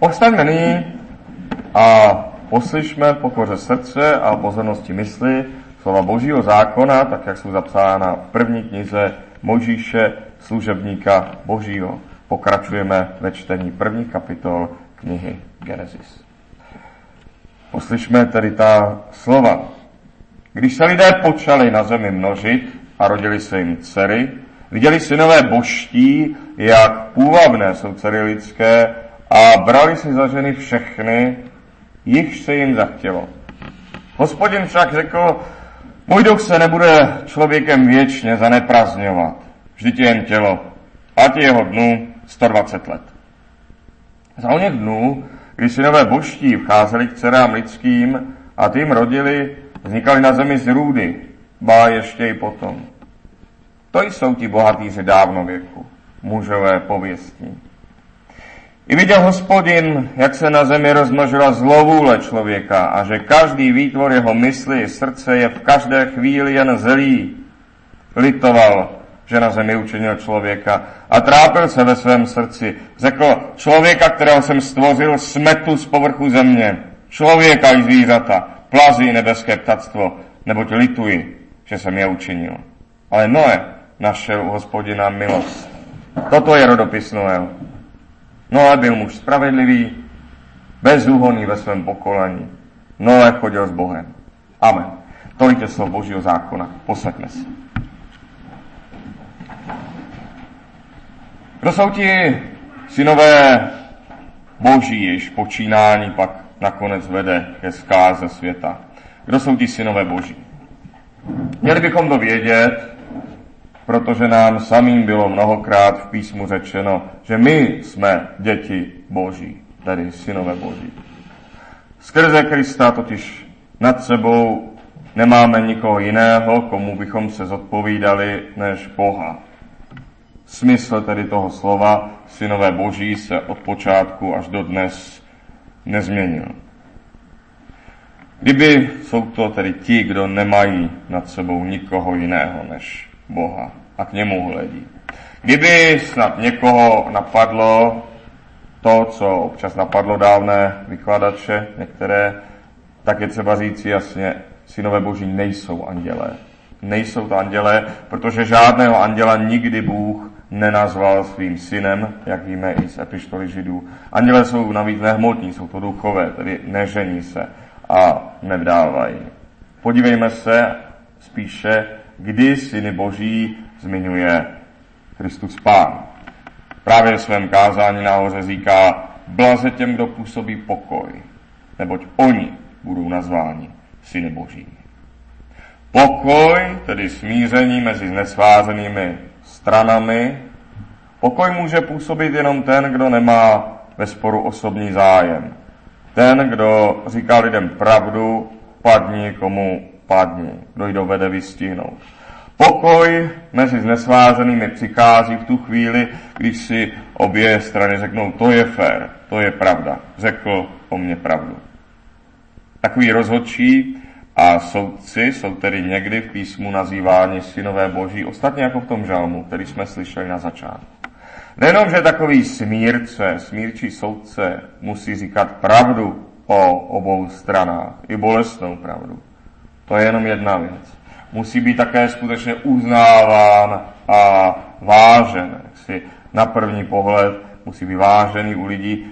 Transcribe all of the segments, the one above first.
Povstaňme nyní a poslyšme pokoře srdce a pozornosti mysli slova Božího zákona, tak jak jsou zapsána v první knize Možíše, služebníka Božího. Pokračujeme ve čtení první kapitol knihy Genesis. Poslyšme tedy ta slova. Když se lidé počali na zemi množit a rodili se jim dcery, viděli synové boští, jak půvabné jsou dcery lidské a brali si za ženy všechny, jichž se jim zachtělo. Hospodin však řekl, můj duch se nebude člověkem věčně zaneprazňovat. Vždyť je jen tělo. Ať je jeho dnů 120 let. Za něch dnů, když synové boští vcházeli k dcerám lidským a tím rodili, vznikaly na zemi zrůdy, ba ještě i potom. To jsou ti bohatýři dávno věku, mužové pověstní. I viděl hospodin, jak se na zemi rozmnožila zlovůle člověka a že každý výtvor jeho mysli i srdce je v každé chvíli jen zelí. Litoval, že na zemi učinil člověka a trápil se ve svém srdci. Řekl, člověka, kterého jsem stvořil, smetu z povrchu země. Člověka i zvířata, plazí nebeské ptactvo, neboť lituji, že jsem je učinil. Ale Noé našel u hospodina milost. Toto je rodopis Noel. Noé byl muž spravedlivý, bezúhonný ve svém pokolení. Noé chodil s Bohem. Amen. Tolik je slov Božího zákona. Posaďme se. Kdo jsou ti synové boží, jež počínání pak nakonec vede ke zkáze světa? Kdo jsou ti synové boží? Měli bychom to vědět, protože nám samým bylo mnohokrát v písmu řečeno, že my jsme děti Boží, tedy synové Boží. Skrze Krista totiž nad sebou nemáme nikoho jiného, komu bychom se zodpovídali, než Boha. Smysl tedy toho slova synové Boží se od počátku až do dnes nezměnil. Kdyby jsou to tedy ti, kdo nemají nad sebou nikoho jiného než Boha a k němu hledí. Kdyby snad někoho napadlo to, co občas napadlo dávné vykladače, některé, tak je třeba říct jasně, synové boží nejsou andělé. Nejsou to andělé, protože žádného anděla nikdy Bůh nenazval svým synem, jak víme i z epištoly židů. Anděle jsou navíc nehmotní, jsou to duchové, tedy nežení se a nevdávají. Podívejme se spíše, kdy syny boží zmiňuje Kristus Pán. Právě v svém kázání nahoře říká, blaze těm, kdo působí pokoj, neboť oni budou nazváni syny boží. Pokoj, tedy smíření mezi znesvářenými stranami, pokoj může působit jenom ten, kdo nemá ve sporu osobní zájem. Ten, kdo říká lidem pravdu, padni komu padni, kdo ji dovede vystihnout. Pokoj mezi znesvázenými přichází v tu chvíli, když si obě strany řeknou, to je fér, to je pravda, řekl o mně pravdu. Takový rozhodčí a soudci jsou tedy někdy v písmu nazýváni synové boží, ostatně jako v tom žalmu, který jsme slyšeli na začátku. Nejenom, že takový smírce, smírčí soudce musí říkat pravdu o obou stranách, i bolestnou pravdu. To je jenom jedna věc musí být také skutečně uznáván a vážen. Si na první pohled musí být vážený u lidí,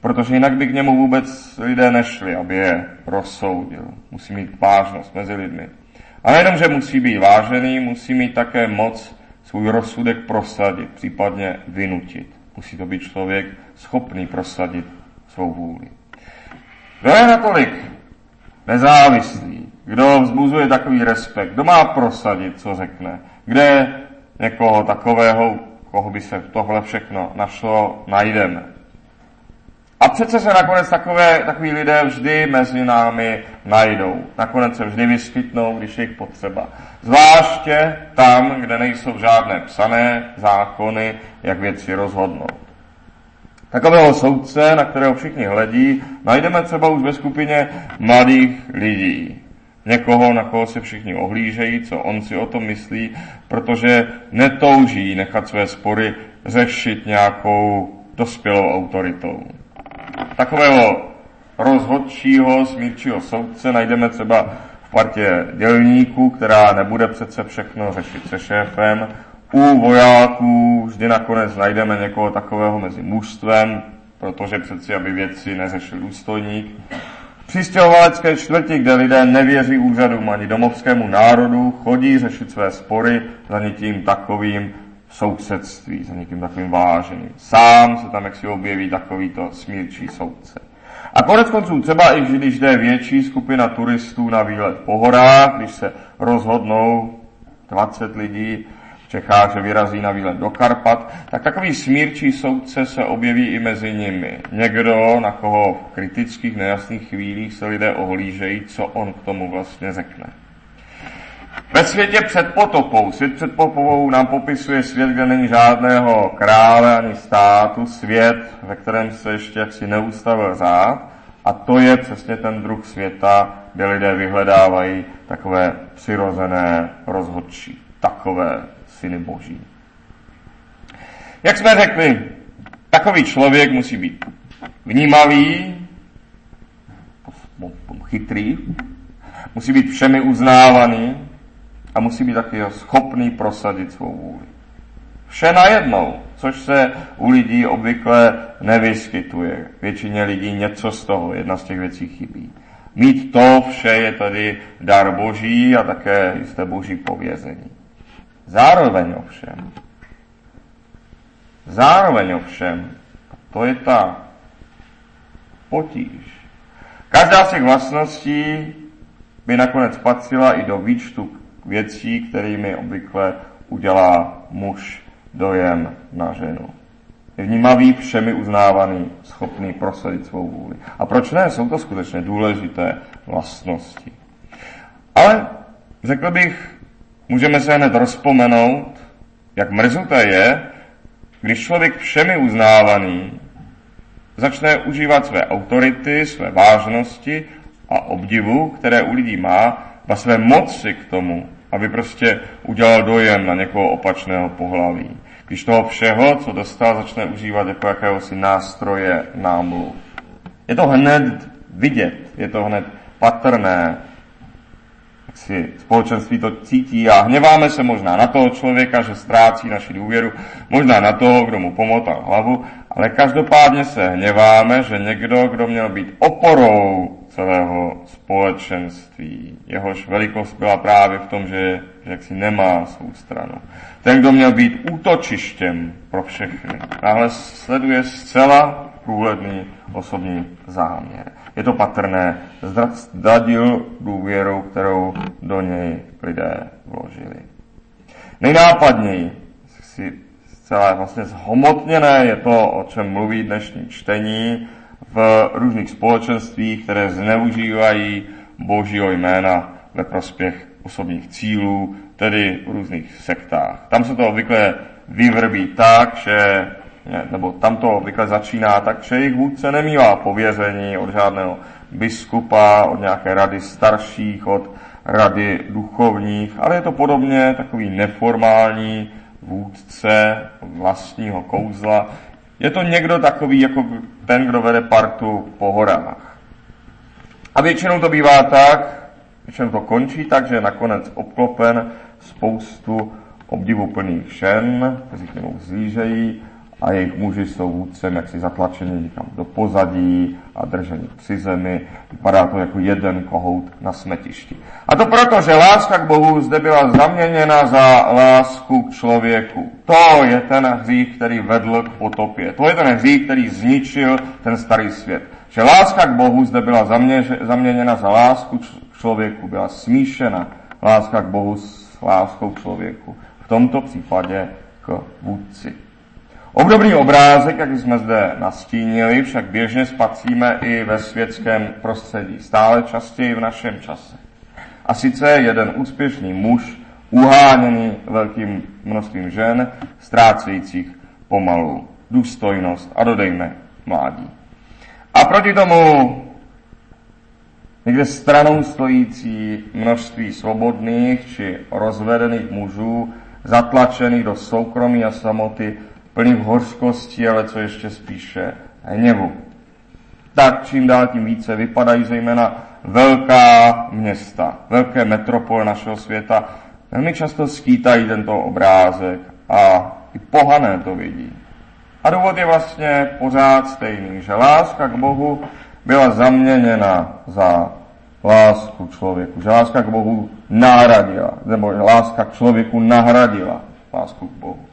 protože jinak by k němu vůbec lidé nešli, aby je rozsoudil. Musí mít vážnost mezi lidmi. A nejenom, že musí být vážený, musí mít také moc svůj rozsudek prosadit, případně vynutit. Musí to být člověk schopný prosadit svou vůli. Kdo je natolik nezávislý, kdo vzbuzuje takový respekt, kdo má prosadit, co řekne, kde někoho takového, koho by se tohle všechno našlo, najdeme. A přece se nakonec takové, takový lidé vždy mezi námi najdou. Nakonec se vždy vyskytnou, když je jich potřeba. Zvláště tam, kde nejsou žádné psané zákony, jak věci rozhodnout. Takového soudce, na kterého všichni hledí, najdeme třeba už ve skupině mladých lidí někoho, na koho se všichni ohlížejí, co on si o tom myslí, protože netouží nechat své spory řešit nějakou dospělou autoritou. Takového rozhodčího, smírčího soudce najdeme třeba v partě dělníků, která nebude přece všechno řešit se šéfem. U vojáků vždy nakonec najdeme někoho takového mezi mužstvem, protože přeci, aby věci neřešil důstojník. Přistěhovalecké čtvrti, kde lidé nevěří úřadům ani domovskému národu, chodí řešit své spory za někým takovým sousedství, za někým takovým váženým. Sám se tam jaksi objeví takovýto smírčí soudce. A konec konců třeba i když jde větší skupina turistů na výlet po horách, když se rozhodnou 20 lidí Čechách, že vyrazí na výlet do Karpat, tak takový smírčí soudce se objeví i mezi nimi. Někdo, na koho v kritických, nejasných chvílích se lidé ohlížejí, co on k tomu vlastně řekne. Ve světě před potopou, svět před potopou nám popisuje svět, kde není žádného krále ani státu, svět, ve kterém se ještě jaksi neustavil řád, a to je přesně ten druh světa, kde lidé vyhledávají takové přirozené rozhodčí, takové syny boží. Jak jsme řekli, takový člověk musí být vnímavý, chytrý, musí být všemi uznávaný, a musí být taky schopný prosadit svou vůli. Vše najednou, což se u lidí obvykle nevyskytuje. Většině lidí něco z toho, jedna z těch věcí chybí. Mít to vše je tady dar boží a také jisté boží povězení. Zároveň ovšem, zároveň ovšem, to je ta potíž. Každá z těch vlastností by nakonec patřila i do výčtu věcí, kterými obvykle udělá muž dojem na ženu. Je vnímavý, všemi uznávaný, schopný prosadit svou vůli. A proč ne? Jsou to skutečně důležité vlastnosti. Ale řekl bych, můžeme se hned rozpomenout, jak mrzuté je, když člověk všemi uznávaný začne užívat své autority, své vážnosti a obdivu, které u lidí má, a své moci k tomu, aby prostě udělal dojem na někoho opačného pohlaví. Když toho všeho, co dostal, začne užívat jako jakéhosi nástroje námluv. Je to hned vidět, je to hned patrné, si společenství to cítí a hněváme se možná na toho člověka, že ztrácí naši důvěru, možná na toho, kdo mu pomotal hlavu, ale každopádně se hněváme, že někdo, kdo měl být oporou celého společenství. Jehož velikost byla právě v tom, že, že jaksi nemá svou stranu. Ten, kdo měl být útočištěm pro všechny, náhle sleduje zcela průhledný osobní záměr. Je to patrné, zdadil důvěru, kterou do něj lidé vložili. Nejnápadněji si zcela vlastně zhomotněné je to, o čem mluví dnešní čtení, v různých společenstvích, které zneužívají božího jména ve prospěch osobních cílů, tedy v různých sektách. Tam se to obvykle vyvrbí tak, že nebo tam to obvykle začíná tak, jejich vůdce nemývá pověření od žádného biskupa, od nějaké rady starších, od rady duchovních, ale je to podobně takový neformální vůdce vlastního kouzla, je to někdo takový jako ten, kdo vede partu po horách. A většinou to bývá tak, většinou to končí tak, že je nakonec obklopen spoustu obdivuplných žen, kteří k němu zlížejí a jejich muži jsou vůdcem jaksi zatlačeni někam do pozadí a držení při zemi. Vypadá to jako jeden kohout na smetišti. A to proto, že láska k Bohu zde byla zaměněna za lásku k člověku. To je ten hřích, který vedl k potopě. To je ten hřích, který zničil ten starý svět. Že láska k Bohu zde byla zaměněna za lásku k člověku. Byla smíšena láska k Bohu s láskou k člověku. V tomto případě k vůdci. Obdobný obrázek, jak jsme zde nastínili, však běžně spatříme i ve světském prostředí, stále častěji v našem čase. A sice jeden úspěšný muž, uháněný velkým množstvím žen, ztrácejících pomalu důstojnost a dodejme mládí. A proti tomu někde stranou stojící množství svobodných či rozvedených mužů, zatlačených do soukromí a samoty, plný v hořkosti, ale co ještě spíše hněvu. tak čím dál tím více vypadají zejména velká města, velké metropole našeho světa, velmi často skýtají tento obrázek a i pohané to vidí. A důvod je vlastně pořád stejný, že láska k Bohu byla zaměněna za lásku člověku, že láska k Bohu nahradila, nebo že láska k člověku nahradila lásku k Bohu.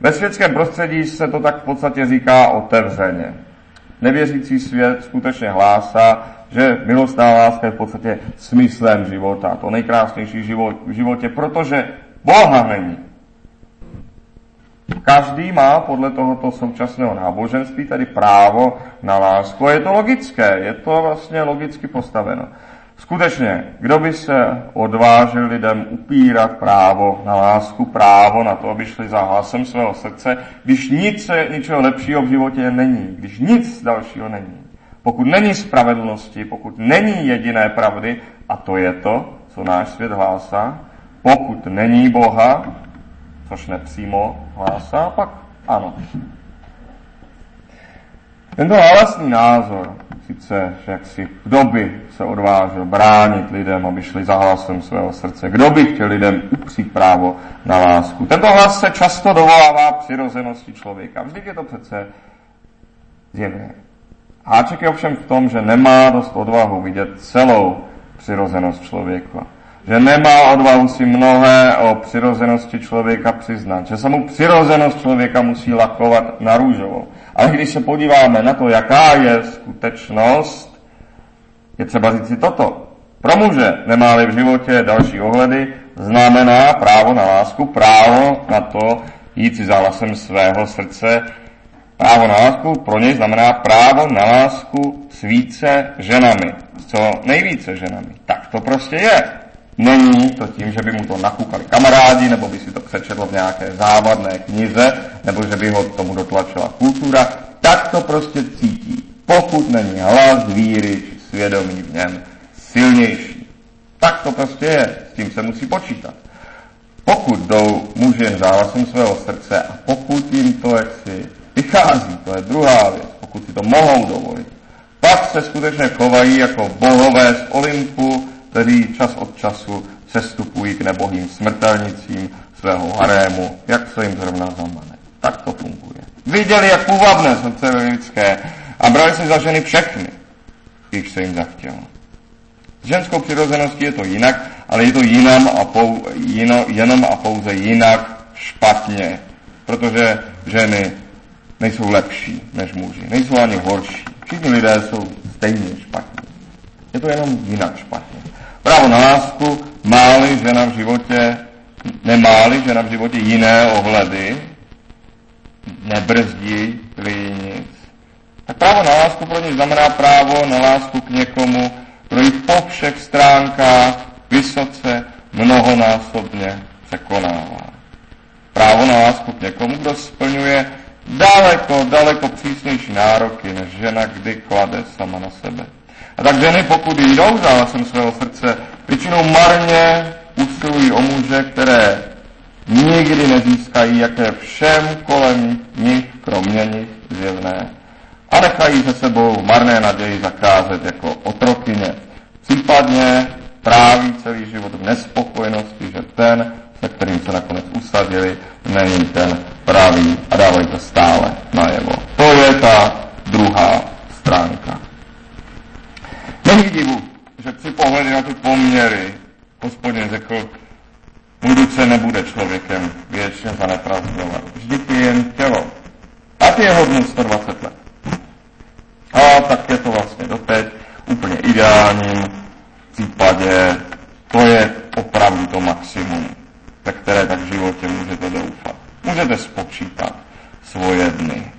Ve světském prostředí se to tak v podstatě říká otevřeně. Nevěřící svět skutečně hlásá, že milostná láska je v podstatě smyslem života, to nejkrásnější život, v životě, protože Boha není. Každý má podle tohoto současného náboženství tedy právo na lásku a je to logické, je to vlastně logicky postaveno. Skutečně, kdo by se odvážil lidem upírat právo na lásku, právo na to, aby šli za hlasem svého srdce, když nic, ničeho lepšího v životě není, když nic dalšího není. Pokud není spravedlnosti, pokud není jediné pravdy, a to je to, co náš svět hlásá, pokud není Boha, což nepřímo hlásá, pak ano. Tento hlasný názor, sice, že jak si, kdo by se odvážil bránit lidem, aby šli za hlasem svého srdce, kdo by chtěl lidem upřít právo na lásku. Tento hlas se často dovolává přirozenosti člověka. Vždyť je to přece zjevné. Háček je ovšem v tom, že nemá dost odvahu vidět celou přirozenost člověka že nemá odvahu si mnohé o přirozenosti člověka přiznat, že se mu přirozenost člověka musí lakovat na růžovo. Ale když se podíváme na to, jaká je skutečnost, je třeba říct si toto. Pro muže nemá-li v životě další ohledy, znamená právo na lásku, právo na to jít si za hlasem svého srdce. Právo na lásku pro něj znamená právo na lásku s více ženami, s co nejvíce ženami. Tak to prostě je. Není to tím, že by mu to nakukali kamarádi, nebo by si to přečetl v nějaké závadné knize, nebo že by ho k tomu dotlačila kultura. Tak to prostě cítí. Pokud není hlas víry či svědomí v něm silnější. Tak to prostě je. S tím se musí počítat. Pokud jdou muži jen zálasem svého srdce a pokud jim to jaksi vychází, to je druhá věc, pokud si to mohou dovolit, pak se skutečně chovají jako bohové z Olympu, kteří čas od času sestupují k nebohým smrtelnicím svého harému, jak se jim zrovna zamane. Tak to funguje. Viděli, jak půvabné srdce lidské a brali si za ženy všechny, když se jim zachtělo. S ženskou přirozeností je to jinak, ale je to jinam a pou, jino, jenom a pouze jinak špatně, protože ženy nejsou lepší než muži, nejsou ani horší. Všichni lidé jsou stejně špatní. Je to jenom jinak špatně. Právo na lásku máli žena v životě, nemáli žena v životě jiné ohledy, nebrzdí nic. Tak právo na lásku pro ně znamená právo na lásku k někomu, kdo ji po všech stránkách vysoce mnohonásobně překonává. Právo na lásku k někomu, kdo splňuje daleko, daleko přísnější nároky, než žena kdy klade sama na sebe. A tak ženy, pokud jdou za hlasem svého srdce, většinou marně usilují o muže, které nikdy nezískají, jaké všem kolem nich, kromě nich, zjevné. A nechají se sebou marné naději zakázet jako otrokyně. Případně tráví celý život v nespokojenosti, že ten, se kterým se nakonec usadili, není ten pravý a dávají to stále najevo. To je ta druhá stránka. Není divu, že při pohledu na ty poměry hospodin řekl, se nebude člověkem věčně zaneprázdňovat. Vždyť je jen tělo. A ty je hodný 120 let. A tak je to vlastně doteď úplně ideálním případě. To je opravdu to maximum, ve které tak v životě můžete doufat. Můžete spočítat svoje dny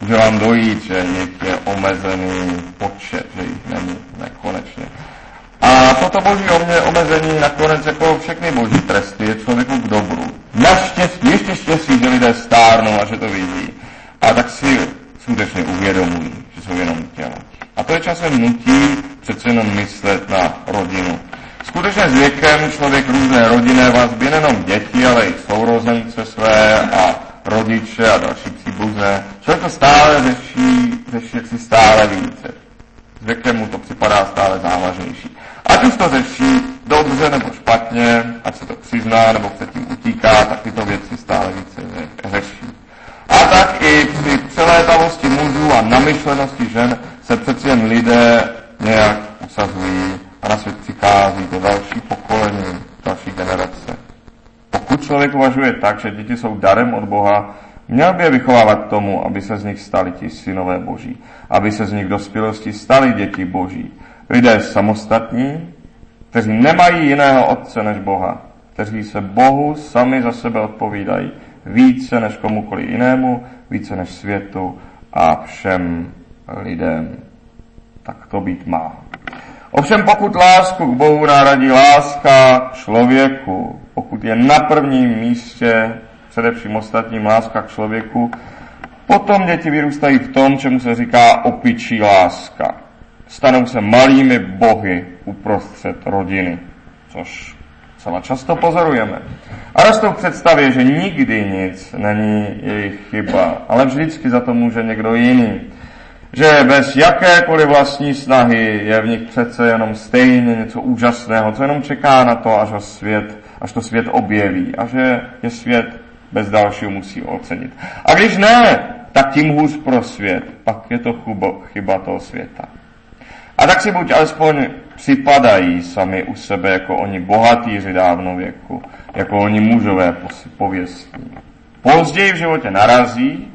může vám dojít, že jich je omezený počet, že jich není nekonečně. A toto boží omezení nakonec jako všechny boží tresty je člověku k dobru. Naštěstí, ještě štěstí, že lidé stárnou a že to vidí. A tak si skutečně uvědomují, že jsou jenom tělo. A to je časem nutí přece jenom myslet na rodinu. Skutečně s věkem člověk různé rodinné vazby, nejenom děti, ale i sourozence své a rodiče a další příbuzné. Člověk to stále řeší, řeší si stále více. S věkem mu to připadá stále závažnější. Ať už to řeší dobře nebo špatně, ať se to přizná nebo chce tím utíká, tak tyto věci stále více řeší. A tak i při přelétavosti mužů a namyšlenosti žen se přeci jen lidé nějak usazují a na svět přichází to další pokolení, další generace. Pokud člověk uvažuje tak, že děti jsou darem od Boha, měl by je vychovávat tomu, aby se z nich stali ti synové boží, aby se z nich v dospělosti stali děti boží. Lidé samostatní, kteří nemají jiného otce než Boha, kteří se Bohu sami za sebe odpovídají více než komukoliv jinému, více než světu a všem lidem. Tak to být má. Ovšem pokud lásku k Bohu náradí láska člověku, pokud je na prvním místě především ostatním láska k člověku, potom děti vyrůstají v tom, čemu se říká opičí láska. Stanou se malými bohy uprostřed rodiny, což celá často pozorujeme. A rostou v představě, že nikdy nic není jejich chyba, ale vždycky za to může někdo jiný že bez jakékoliv vlastní snahy je v nich přece jenom stejně něco úžasného, co jenom čeká na to, až, svět, až to svět objeví a že je svět bez dalšího musí ocenit. A když ne, tak tím hůř pro svět, pak je to chubo, chyba toho světa. A tak si buď alespoň připadají sami u sebe jako oni bohatýři dávno věku, jako oni mužové pověstní. Později v životě narazí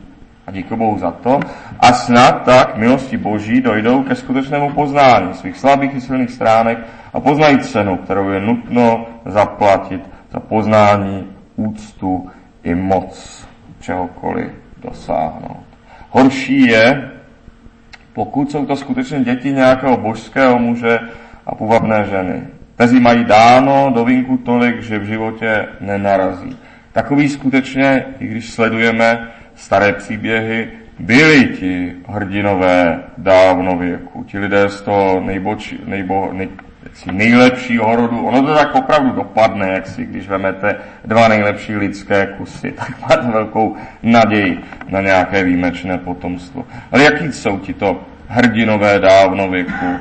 a díky Bohu za to. A snad tak milosti Boží dojdou ke skutečnému poznání svých slabých i silných stránek a poznají cenu, kterou je nutno zaplatit za poznání, úctu i moc čehokoliv dosáhnout. Horší je, pokud jsou to skutečně děti nějakého božského muže a půvabné ženy, kteří mají dáno do vínku tolik, že v životě nenarazí. Takový skutečně, i když sledujeme staré příběhy, byli ti hrdinové dávno věku. Ti lidé z toho nejboč, nejbo, nej, nejlepšího rodu. Ono to tak opravdu dopadne, jak si, když vemete dva nejlepší lidské kusy, tak máte velkou naději na nějaké výjimečné potomstvo. Ale jaký jsou ti to hrdinové dávno věku?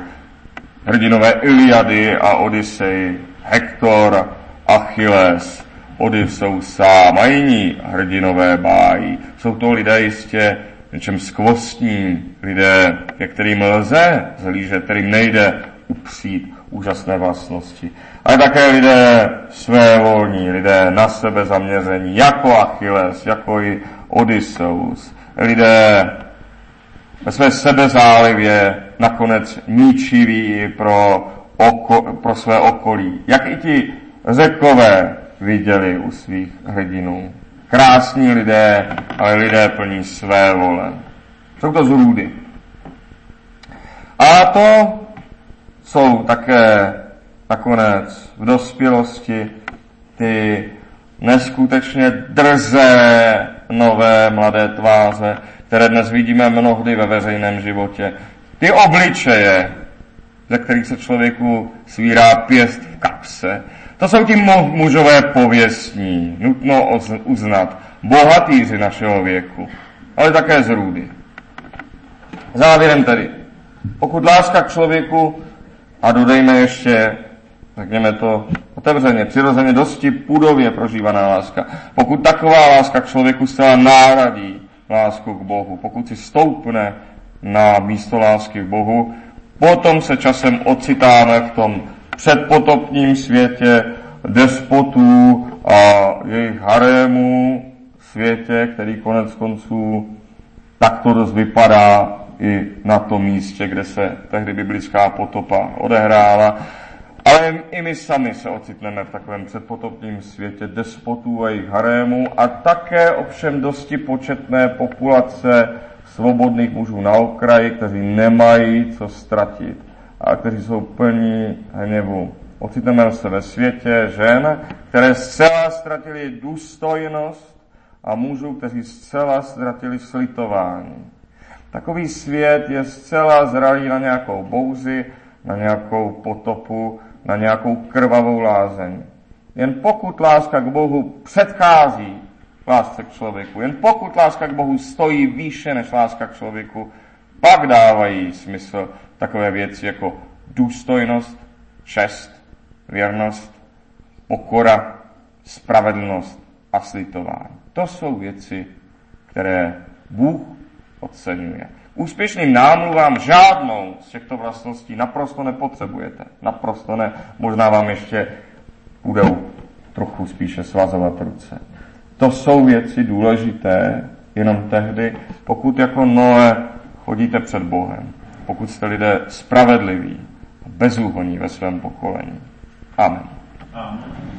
Hrdinové Iliady a Odisej, Hektor, Achilles, Odysseus sám a jiní hrdinové bájí. Jsou to lidé jistě něčem skvostní, lidé, ke kterým lze zhlížet, kterým nejde upřít úžasné vlastnosti. Ale také lidé své volní, lidé na sebe zaměření, jako Achilles, jako i Odysseus. Lidé ve své sebezálivě nakonec ničiví pro, oko, pro své okolí. Jak i ti řekové viděli u svých hrdinů. Krásní lidé, ale lidé plní své vole. Jsou to zrůdy. A to jsou také nakonec v dospělosti ty neskutečně drzé nové mladé tváře, které dnes vidíme mnohdy ve veřejném životě. Ty obličeje, ze kterých se člověku svírá pěst v kapse, to jsou ti mužové pověstní, nutno uznat, bohatýři našeho věku, ale také z růdy. Závěrem tedy, pokud láska k člověku, a dodejme ještě, řekněme to otevřeně, přirozeně dosti půdově prožívaná láska, pokud taková láska k člověku zcela náradí lásku k Bohu, pokud si stoupne na místo lásky k Bohu, potom se časem ocitáme v tom předpotopním světě despotů a jejich harému, světě, který konec konců takto dost vypadá i na tom místě, kde se tehdy biblická potopa odehrála. Ale i my sami se ocitneme v takovém předpotopním světě despotů a jejich harému a také ovšem dosti početné populace svobodných mužů na okraji, kteří nemají co ztratit a kteří jsou plní hněvu. Ocitneme se ve světě žen, které zcela ztratili důstojnost a mužů, kteří zcela ztratili slitování. Takový svět je zcela zralý na nějakou bouzi, na nějakou potopu, na nějakou krvavou lázeň. Jen pokud láska k Bohu předchází lásce k člověku. Jen pokud láska k Bohu stojí výše než láska k člověku, pak dávají smysl takové věci jako důstojnost, čest, věrnost, pokora, spravedlnost a slitování. To jsou věci, které Bůh oceňuje. Úspěšným námluvám žádnou z těchto vlastností naprosto nepotřebujete. Naprosto ne. Možná vám ještě budou trochu spíše svazovat ruce. To jsou věci důležité jenom tehdy, pokud jako Noé chodíte před Bohem, pokud jste lidé spravedliví, bezúhoní ve svém pokolení. Amen. Amen.